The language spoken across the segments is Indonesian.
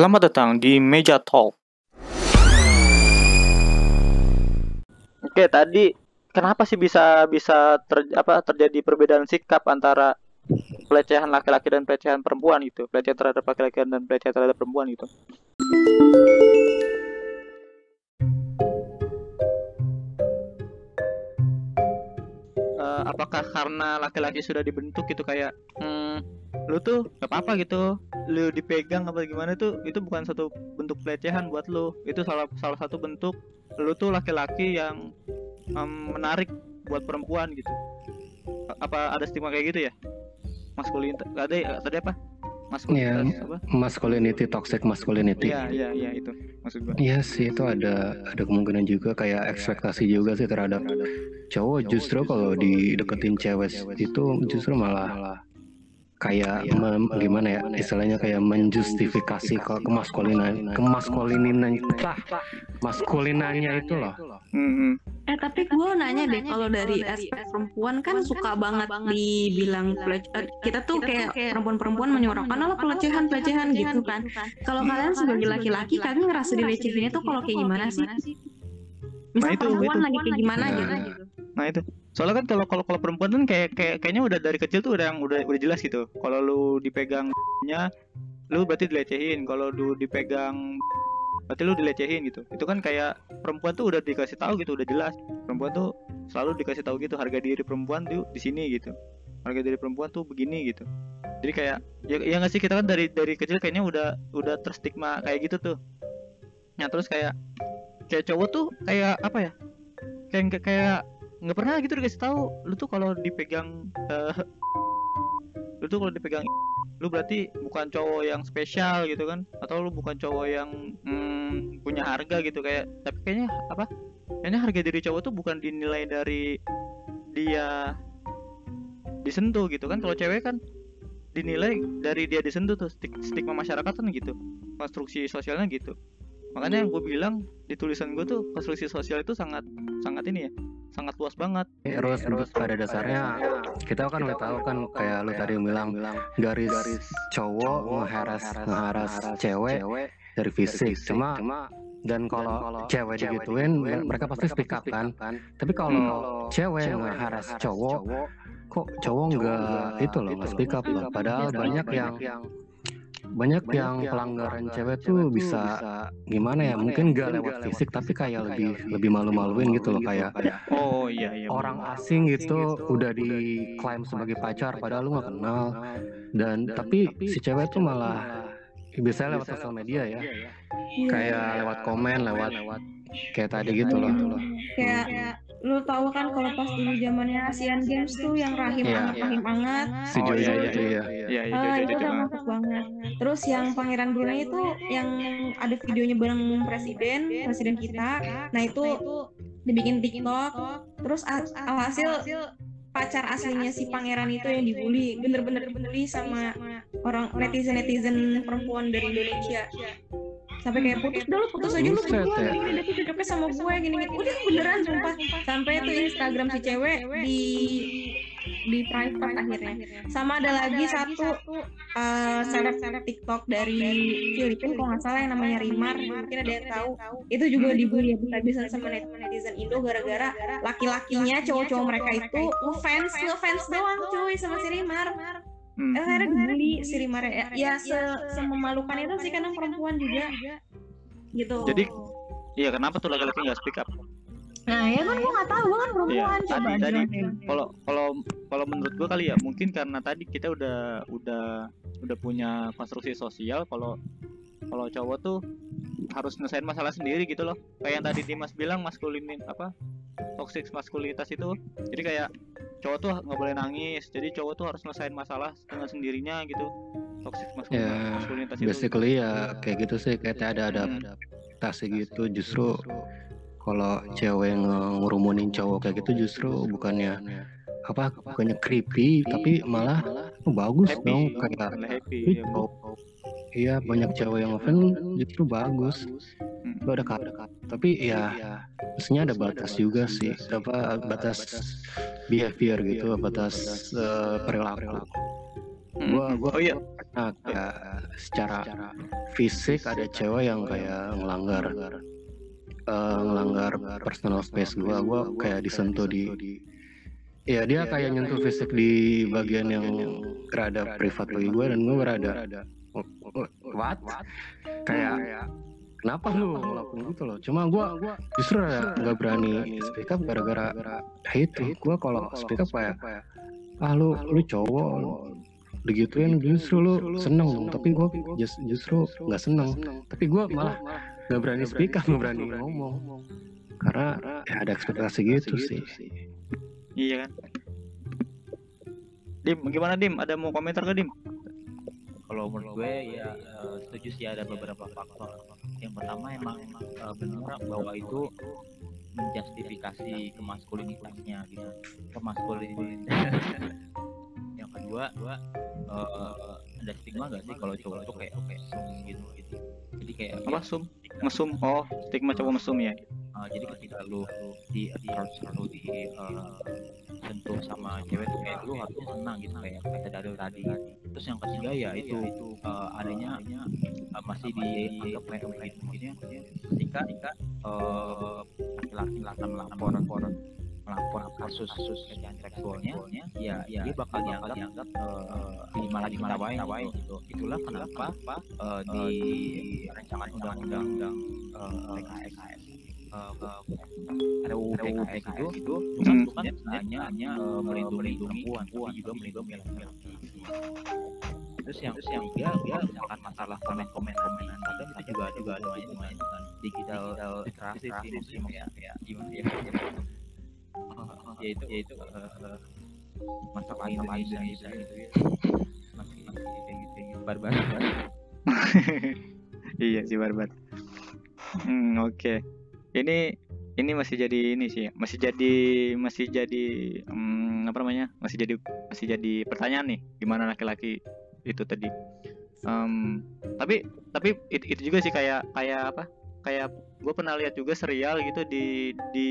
Selamat datang di Meja Talk. Oke, tadi kenapa sih bisa bisa ter, apa terjadi perbedaan sikap antara pelecehan laki-laki dan pelecehan perempuan itu? Pelecehan terhadap laki-laki dan pelecehan terhadap perempuan itu. Eh, apakah karena laki-laki sudah dibentuk gitu kayak hmm, lu tuh gak apa-apa gitu. lu dipegang apa gimana tuh itu bukan satu bentuk pelecehan buat lu. Itu salah salah satu bentuk lu tuh laki-laki yang em, menarik buat perempuan gitu. Apa ada stigma kayak gitu ya? Maskulin ada ya, tadi apa? Maskulinitas Iya. apa? masculinity toxic masculinity. Iya iya iya itu maksud gua. Iya sih itu ada ada kemungkinan juga kayak ekspektasi juga sih terhadap cowok. justru kalau dideketin cewek itu justru malah kayak mem- gimana ya istilahnya kayak menjustifikasi ke kemaskulinan kemaskulinan maskulinannya itu loh Hmm, hmm. Eh tapi gue nanya deh kalau dari aspek perempuan kan suka banget dibilang eh, kita tuh kayak perempuan-perempuan menyuarakan apa pelecehan pelecehan gitu kan. Kalau kalian sebagai laki-laki kalian ngerasa dilecehin itu kalau kayak gimana sih? Misal itu, perempuan itu. lagi kayak gimana Nah. gitu. Nah itu. Soalnya kan kalau kalau kalau perempuan kan kayak kayak kayaknya udah dari kecil tuh udah yang udah udah jelas gitu. Kalau lu dipegangnya lu berarti dilecehin. Kalau lu dipegang berarti lu dilecehin gitu. Itu kan kayak perempuan tuh udah dikasih tahu gitu, udah jelas. Perempuan tuh selalu dikasih tahu gitu harga diri perempuan tuh di sini gitu. Harga diri perempuan tuh begini gitu. Jadi kayak ya, ya nggak sih kita kan dari dari kecil kayaknya udah udah terstigma kayak gitu tuh. Nah terus kayak kayak cowok tuh kayak apa ya? Kayak kayak- kayak nggak pernah gitu dikasih tahu. Lu tuh kalau dipegang eh, lu tuh kalau dipegang lu berarti bukan cowok yang spesial gitu kan? Atau lu bukan cowok yang hmm, punya harga gitu kayak tapi kayaknya apa? Kayaknya harga diri cowok tuh bukan dinilai dari dia disentuh gitu kan? Kalau cewek kan dinilai dari dia disentuh tuh stig- stigma masyarakat kan gitu konstruksi sosialnya gitu. Makanya yang gue bilang di tulisan gue tuh konstruksi sosial itu sangat sangat ini ya sangat luas banget. Terus pada dasarnya kita kan udah tahu kan kayak lu tadi bilang garis cowok ngeharas ngeharas cewek dari fisik. cuma dan kalau cewek digituin mereka pasti speak up kan. tapi kalau cewek ngeharas cowok kok cowok nggak itu loh nggak speak up loh. padahal banyak yang banyak yang pelanggaran cewek tuh bisa gimana ya mungkin gak lewat fisik tapi kayak lebih lebih malu-maluin gitu loh kayak oh iya iya orang asing gitu udah diklaim sebagai pacar padahal lu nggak kenal. dan tapi si cewek tuh malah biasanya lewat sosial media ya. kayak lewat komen lewat kayak tadi gitu loh. Kayak lu tahu kan kalau pas dulu zamannya Asian Games tuh yang rahim Iya. anget rahim anget si Oh, iya, iya, itu ya iya iya Ah, Jojo, itu udah ah. masuk banget. Terus yang Pangeran Brunei itu yang ada videonya bareng presiden, presiden kita. Nah itu dibikin TikTok. Terus alhasil pacar aslinya si Pangeran itu yang dibully, bener-bener dibully sama orang netizen netizen perempuan dari Indonesia. Sampai kayak putus. Dah lu putus aja lu berdua ya. gini dia cocoknya sama gue gini gini udah beneran sumpah. Sampai tuh Instagram si cewek di di private akhirnya. Sama ada lagi satu uh, seleb TikTok dari Filipina kalau nggak salah yang namanya Rimar. Mungkin ada yang tahu. Itu juga dibully habis-habisan sama net- netizen Indo gara-gara laki-lakinya cowok-cowok mereka itu ngefans ngefans doang cuy sama si Rimar Hmm. eh akhirnya dibully si Rimar ya, ya se sememalukan itu sih karena perempuan juga. gitu. Jadi, iya kenapa tuh laki-laki nggak speak up? Nah ya kan gua nggak tahu gua kan Iya, perempuan coba tadi kalau kalau kalau menurut gua kali ya mungkin karena tadi kita udah udah udah punya konstruksi sosial kalau kalau cowok tuh harus nyelesain masalah sendiri gitu loh. Kayak yang tadi Dimas bilang maskulinin apa toxic maskulinitas itu. Jadi kayak cowok tuh nggak boleh nangis jadi cowok tuh harus nyelesain masalah dengan sendirinya gitu. Toxic maskulin- Ya, maskulinitas itu. basically ya kayak gitu sih kayak ada ada Hmm. adaptasi gitu justru kalau cewek ngurumunin cowok kayak gitu justru bukannya apa bukannya creepy tapi malah oh, bagus happy dong kayak happy ya, oh, iya banyak cewek yang fan justru bagus. Hmm. itu ada kata. Tapi ya mestinya ada batas juga sih. Apa batas behavior gitu batas eh, perilaku. Hmm, gua gua oh iya. nah kayak secara fisik ada cewek yang kayak ngelanggar eh, ngelanggar personal space gua. Gua kayak disentuh di Iya dia kayak nyentuh fisik di bagian yang rada privat bagi gue dan gue berada what? Kayak kenapa lu ngelakuin gitu loh? Cuma gue justru ya nggak berani speak up gara-gara itu. Gue kalau speak up kayak ah lu lu cowok begituin justru lu seneng. tapi gue just, justru nggak seneng. tapi gue malah nggak berani speak up nggak berani ngomong. karena ya ada ekspektasi gitu sih. Iya kan? Dim, gimana Dim? Ada mau komentar gak Dim? Kalau menurut gue ya eh, setuju sih ada beberapa faktor. Yang pertama emang eh, benar bahwa itu menjustifikasi kemaskulinitasnya gitu. Kemaskulinitas. yang kedua, dua eh, ada stigma gak sih kalau cowok tuh kayak kayak sum gitu gitu. Jadi kayak Apa sum? Mesum. Oh, stigma cowok mesum ya. Uh, jadi ketika lu di approach lu di uh, sentuh sama cewek tuh kayak lu harus senang gitu kayak kata Dadel tadi terus yang ketiga ya itu uh, adanya uh, masih dianggap kayak maksudnya? ketika uh, laki-laki akan melapor melapor kasus kasus pelecehan seksualnya ya ya dia bakal dianggap dianggap uh, di malah dimarahin gitu. itulah kenapa uh, di rancangan undang-undang uh, PKS uh, RUU PKS itu itu bukan bukan hanya hanya uh, melindungi perempuan tapi juga melindungi laki-laki terus yang terus yang dia dia misalkan masalah komen komen komenan kadang itu juga juga ada namanya dengan digital literasi sih maksudnya. kayak gimana ya? Yaitu yaitu masalah Indonesia gitu ya. masih kayak gitu gitu. Barbar. Iya sih barbar. Hmm, oke. Ini ini masih jadi ini sih, masih jadi masih jadi hmm, apa namanya? Masih jadi masih jadi pertanyaan nih, gimana laki-laki itu tadi. Em, tapi tapi itu juga sih kayak kayak apa? Kayak gue pernah lihat juga serial gitu di di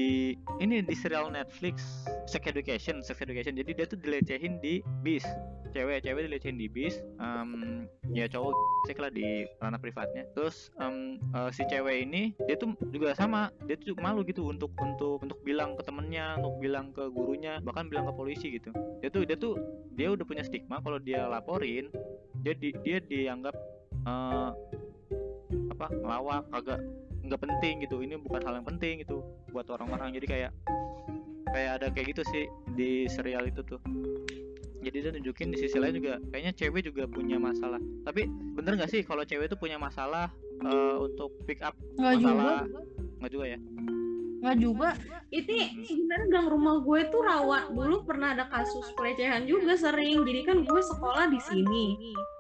ini di serial Netflix Sex Education, Sex Education. Jadi dia tuh dilecehin di bis, cewek-cewek dilecehin di bis. Em, ya cowok cek lah di ranah privatnya terus em, eh, si cewek ini dia tuh juga sama dia tuh malu gitu untuk untuk untuk bilang ke temennya untuk bilang ke gurunya bahkan bilang ke polisi gitu dia tuh dia tuh dia udah punya stigma kalau dia laporin dia di, dia dianggap eh, apa ngelawak kagak nggak penting gitu. Ini bukan hal yang penting gitu buat orang-orang. Jadi kayak kayak ada kayak gitu sih di serial itu tuh. Jadi dia tunjukin di sisi lain juga kayaknya cewek juga punya masalah. Tapi bener nggak sih kalau cewek itu punya masalah eh, untuk pick up Nggak juga. masalah nggak juga ya Nggak juga. Ini sebenarnya gang rumah gue tuh rawa. Dulu pernah ada kasus pelecehan juga sering. Jadi kan gue sekolah di sini.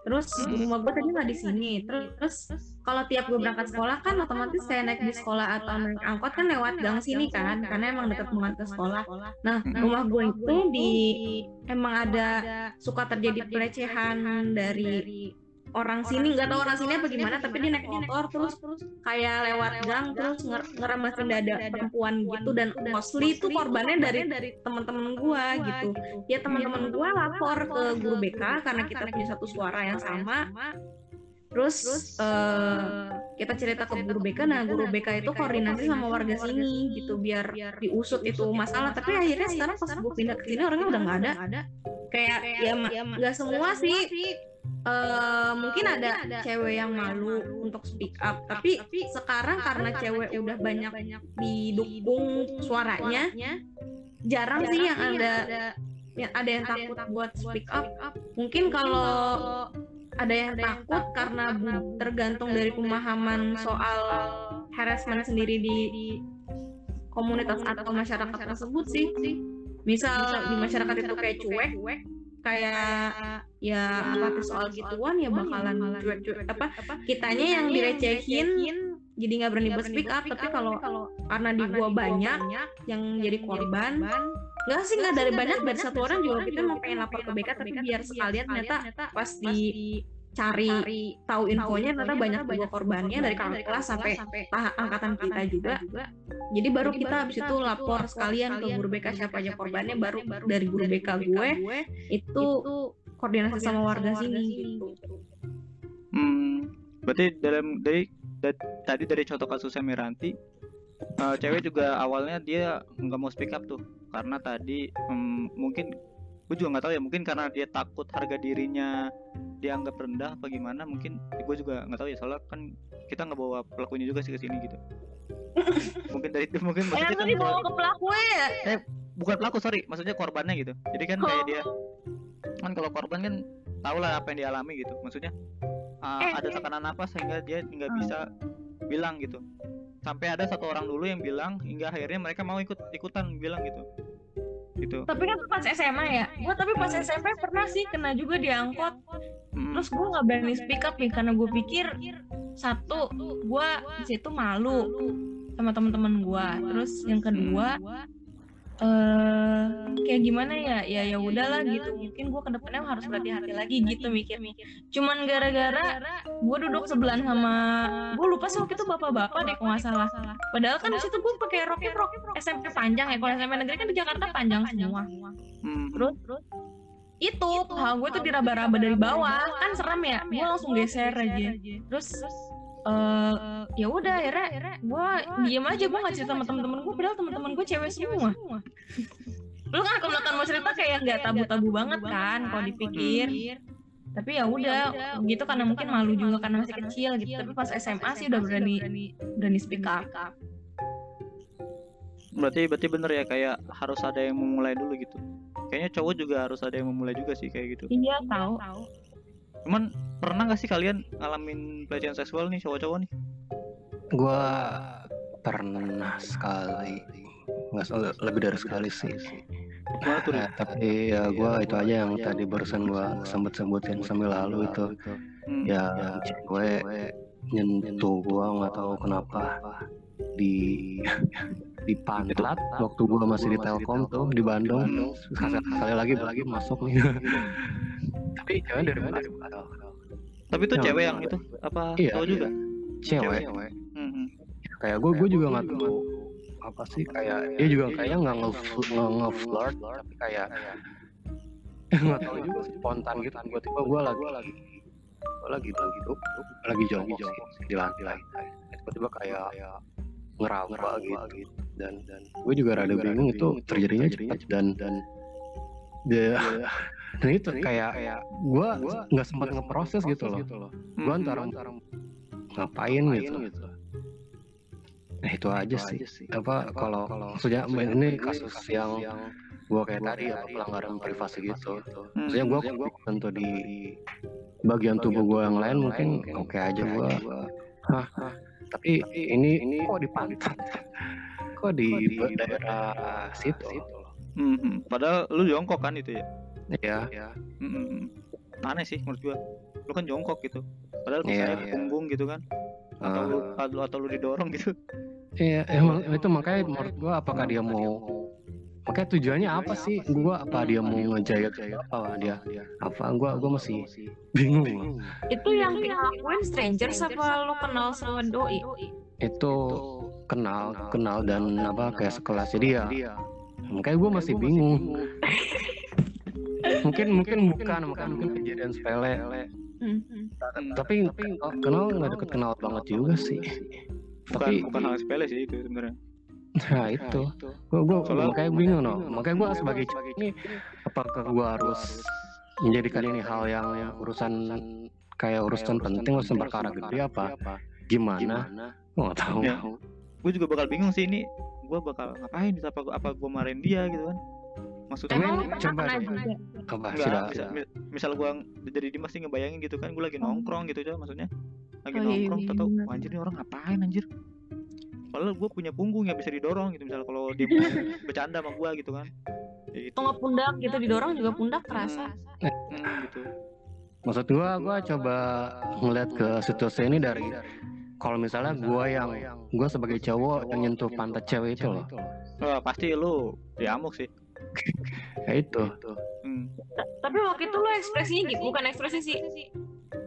Terus Hmm. rumah gue tadi nggak di sini. Terus kalau tiap gue berangkat sekolah kan otomatis kayak naik di sekolah atau naik angkot kan lewat gang sini kan. Karena emang dekat banget ke sekolah. Nah rumah gue itu di emang ada suka terjadi pelecehan dari orang sini nggak tahu orang sini apa gimana tapi dia naik motor terus kayak lewat gang terus nger ngeremesin dada perempuan gitu. Dan mostly itu korbannya dari dari teman-teman gua gitu. ya teman-teman gua lapor ke guru BK karena kita punya satu suara yang sama. terus eh, kita cerita ke guru BK nah guru BK itu koordinasi sama warga sini gitu biar diusut itu masalah. Tapi akhirnya sekarang pas gue pindah ke sini orangnya udah nggak ada. kayak ya ma- nggak semua sih eh mungkin ada cewek yang malu untuk speak up. tapi sekarang karena cewek udah banyak didukung suaranya jarang sih yang ada yang ada yang takut buat speak up. mungkin kalau ada yang takut karena bu- tergantung dari pemahaman soal harassment sendiri di, di komunitas atau masyarakat tersebut sih. misal di masyarakat itu kayak cuek kayak ya apa soal gituan ya bakalan cuek-cuek apa kitanya yang dilecehin jadi nggak berani buat speak up tapi kalau karena di gua banyak yang jadi korban nggak sih nggak dari banyak dari satu orang juga kita mau pengen lapor ke BK tapi biar sekalian ternyata pas dicari tahu infonya ternyata banyak juga korbannya dari kakak kelas sampai ah, angkatan kita juga. jadi baru kita habis itu lapor sekalian ke guru BK siapa aja korbannya baru dari guru BK gue itu koordinasi sama warga sini gitu. Hmm, berarti dalam dari da- tadi dari contoh kasusnya Miranti, eh, cewek juga awalnya dia nggak mau speak up tuh karena tadi hmm, mungkin gue juga nggak tahu ya mungkin karena dia takut harga dirinya dianggap rendah apa gimana mungkin gue juga nggak tahu ya soalnya kan kita nggak bawa pelakunya juga sih ke sini gitu mungkin dari itu mungkin maksudnya Emang kan dibawa ke pelaku ya? bukan pelaku sorry maksudnya korbannya gitu jadi kan kayak dia Oh. kan kalau korban kan tau lah apa yang dialami gitu maksudnya uh, Eh, ada eh. tekanan apa sehingga dia nggak bisa bilang gitu sampai ada satu orang dulu yang bilang hingga akhirnya mereka mau ikut ikutan bilang gitu gitu Tapi kan pas SMA ya, gua tapi pas SMP pernah sih kena juga di angkot. Mm, Terus gua nggak berani speak up nih karena gue pikir satu, gua di situ malu sama teman-teman gua. Terus yang kedua, eh kayak gimana ya? Ya ya udahlah gitu. Mungkin gua ke depannya harus berhati-hati lagi gitu mikir mikir. Cuman gara-gara gua duduk sebelahan sama gue lupa sih waktu itu bapak-bapak deh kalau nggak salah. Padahal kan di situ gue pakai rok rok SMP panjang ya. Kalau SMP negeri kan di Jakarta panjang semua. mm, Terus terus itu paha gue tuh diraba-raba dari bawah kan serem ya gue langsung geser aja terus eh ya udah akhirnya gue diem aja gue nggak cerita sama temen-temen gue padahal temen-temen gue cewek semua. lu kan kalau misalkan mau cerita kayak nggak tabu-tabu banget kan kalau dipikir. tapi ya udah gitu karena mungkin malu juga karena masih kecil gitu. tapi pas SMA sih udah berani berani speak up. berarti berarti bener ya kayak harus ada yang memulai dulu gitu. Kayaknya cowok juga harus ada yang memulai juga sih kayak gitu. Iya tahu cuman pernah nggak sih kalian ngalamin pelecehan seksual nih cowok-cowok nih? Gua pernah sekali, nggak se- lebih dari sekali sih. gimana tuh? Eh, tapi ya gua itu aja yang tadi barusan gua sempet sebutin sambil lalu itu. Hmm, Ya cewek nyentuh gua nggak tahu kenapa. Di di pantat waktu gua masih di Telkom tuh di Bandung. Sekali, sekali lagi lagi masuk nih tapi cewek dari mana tapi itu cewek yang itu apa Iya, cowok juga? Cewek. Hmm, hmm. kayak gue gue juga nggak tahu apa sih kayak dia juga kayaknya nggak nge nge- nge-flirt tapi kayak nggak tahu juga spontan gitu. Tiba-tiba gue lagi lagi gue lagi lagi tuh lagi jongkok sih di lantai. Tiba-tiba kayak ngeraba gitu. dan dan gue juga rada bingung itu terjadinya cepat dan dan dia dan itu kayak gue nggak sempat ngeproses gitu loh. Hmm, gue hmm. antara ngapain gitu. nah itu aja sih. apa kalau maksudnya ini kasus yang gua kayak tadi apa pelanggaran privasi gitu. Hmm, maksudnya gua tentu di bagian tubuh gua yang lain mungkin oke aja gua. Hah, tapi ini ini kok di pantat kok di daerah situ? hmm, hmm. padahal lu jongkok kan itu ya ya Hmm, hmm, hmm. aneh sih menurut gua lu kan jongkok gitu padahal Iya, misalnya iya. punggung gitu kan atau lu, Eh, atau, atau lu didorong gitu Iya, emang itu makanya menurut gua apakah dia mau makanya tujuannya apa sih? Gua apa dia mau ngejayat apa dia? Apa gua gua masih bingung. itu yang dilakuin stranger apa lu kenal sama doi Itu kenal kenal dan apa kayak sekelas jadi ya. Makanya gua masih bingung. mungkin mungkin bukan mungkin mungkin kejadian sepele. Hmm. Tapi kenal nggak deket kenal banget juga sih. bukan Tapi bukan hal sepele sih itu sebenarnya. Nah itu. gua gua Soalnya- makanya bingung no. Makanya gua sebagai cowok ini apakah gua harus menjadikan ini hal yang urusan kayak urusan penting urusan perkara gede apa? gimana? Gua nggak tahu. Ya. gue juga bakal bingung sih ini. Gue bakal ngapain? Apa apa gue marahin dia gitu kan maksudnya. Emang pernah coba deh. juga? Apa Enggak, sudah misal, mi- misal gua jadi Dimas sih ngebayangin gitu kan gue lagi nongkrong gitu aja maksudnya. Lagi Oh, iya, nongkrong iya, atau bener. anjir ini orang ngapain anjir? Padahal gue punya punggung yang bisa didorong gitu misal kalau dia bercanda sama gue gitu kan. Ya gitu. Atau nggak pundak gitu didorong juga pundak terasa Hmm, gitu. Maksud gua gua coba ngeliat ke situasi ini dari kalau misalnya gua yang gua sebagai cowok yang nyentuh pantat cewek itu loh. Wah, pasti lu diamuk sih ya itu. Hmm. tapi waktu itu lu ekspresinya gitu bukan ekspresi sih.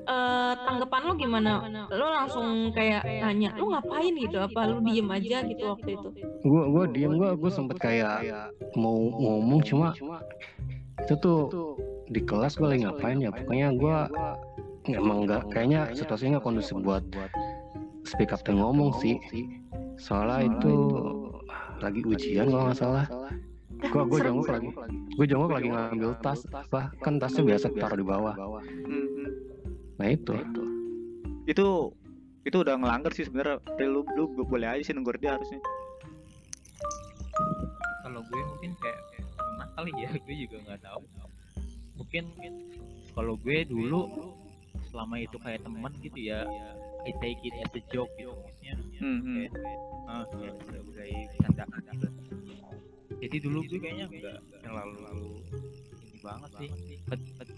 Eh tanggapan lu gimana? Lu langsung kayak nanya lu ngapain gitu? Apa lu diem aja gitu waktu itu? Gua gua diem gua gua sempet kayak mau ngomong cuma itu tuh di kelas gue lagi ngapain ya? Pokoknya gue emang nggak kayaknya situasinya nggak kondusif buat speak up dan ngomong sih. Soalnya itu lagi ujian kalau nggak salah gue gue jongkok lagi. Gue jongkok lagi ngambil tas. Apa kan tasnya biasa taruh di bawah. Hmm, nah itu. Itu. Itu udah ngelanggar sih sebenarnya. Ya, lu lu boleh aja sih nunggu dia harusnya. Kalau gue mungkin kayak kayak pernah kali ya gue juga nggak tahu. Mungkin kalau gue dulu selama itu kayak teman gitu ya I take it as a joke gitu maksudnya. Hmm, hmm. kayak ah kayak udah udah bercandaan gitu jadi dulu gue kayaknya nggak terlalu lalu ini banget sih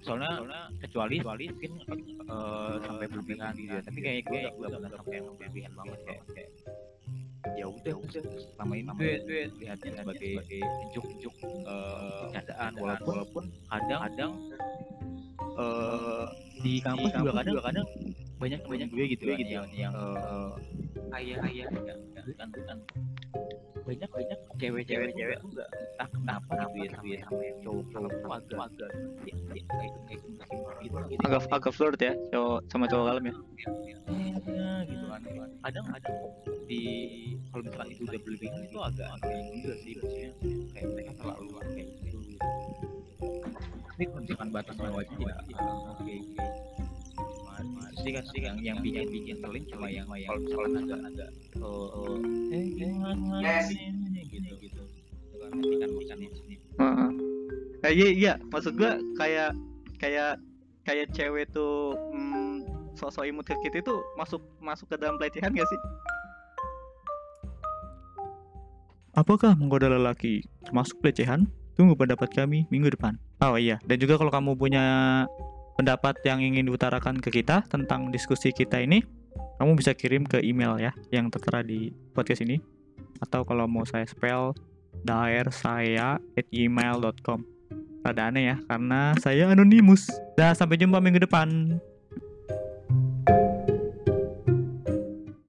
soalnya kecuali kecuali mungkin eh, sampai berlebihan gitu ya tapi kayak gue nggak pernah sampai yang berlebihan banget kayak kayak ya udah udah selama ini gue gue lihatnya sebagai juk juk bercandaan walaupun walaupun kadang kadang eh, di kampus juga kadang kadang banyak banyak gue gitu kan yang yang eh, ayah ayah enggak bukan bukan banyak banyak cewek-cewek cewek tuh enggak entah kenapa gitu. ya sama cowok cowok tuh agak agak gitu gitu. Agak agak flirt ya cowok sama cowok kalem ya? Ya gitu kan. Kadang kadang di kalau misalkan itu udah berlebihan itu agak agak juga sih maksudnya. Kayak mereka terlalu kayak gitu. Tapi kalau misalkan batasnya wajib ya ah, oke sih kan sih yang yang bikin bikin teling cuma yang kalau misalkan agak agak eh eh gimana ini gitu gitu kan kan di sini Heeh. Nah, iya iya maksud gua kayak kayak kayak cewek tuh hmm, sosok imut kita itu masuk masuk ke dalam pelecehan gak sih? Apakah menggoda lelaki termasuk pelecehan? Tunggu pendapat kami minggu depan. Oh iya, dan juga kalau kamu punya pendapat yang ingin diutarakan ke kita tentang diskusi kita ini, kamu bisa kirim ke email ya yang tertera di podcast ini. Atau kalau mau saya spell daer saya at gmail.com Rada aneh ya, karena saya anonimus. Dah, sampai jumpa minggu depan.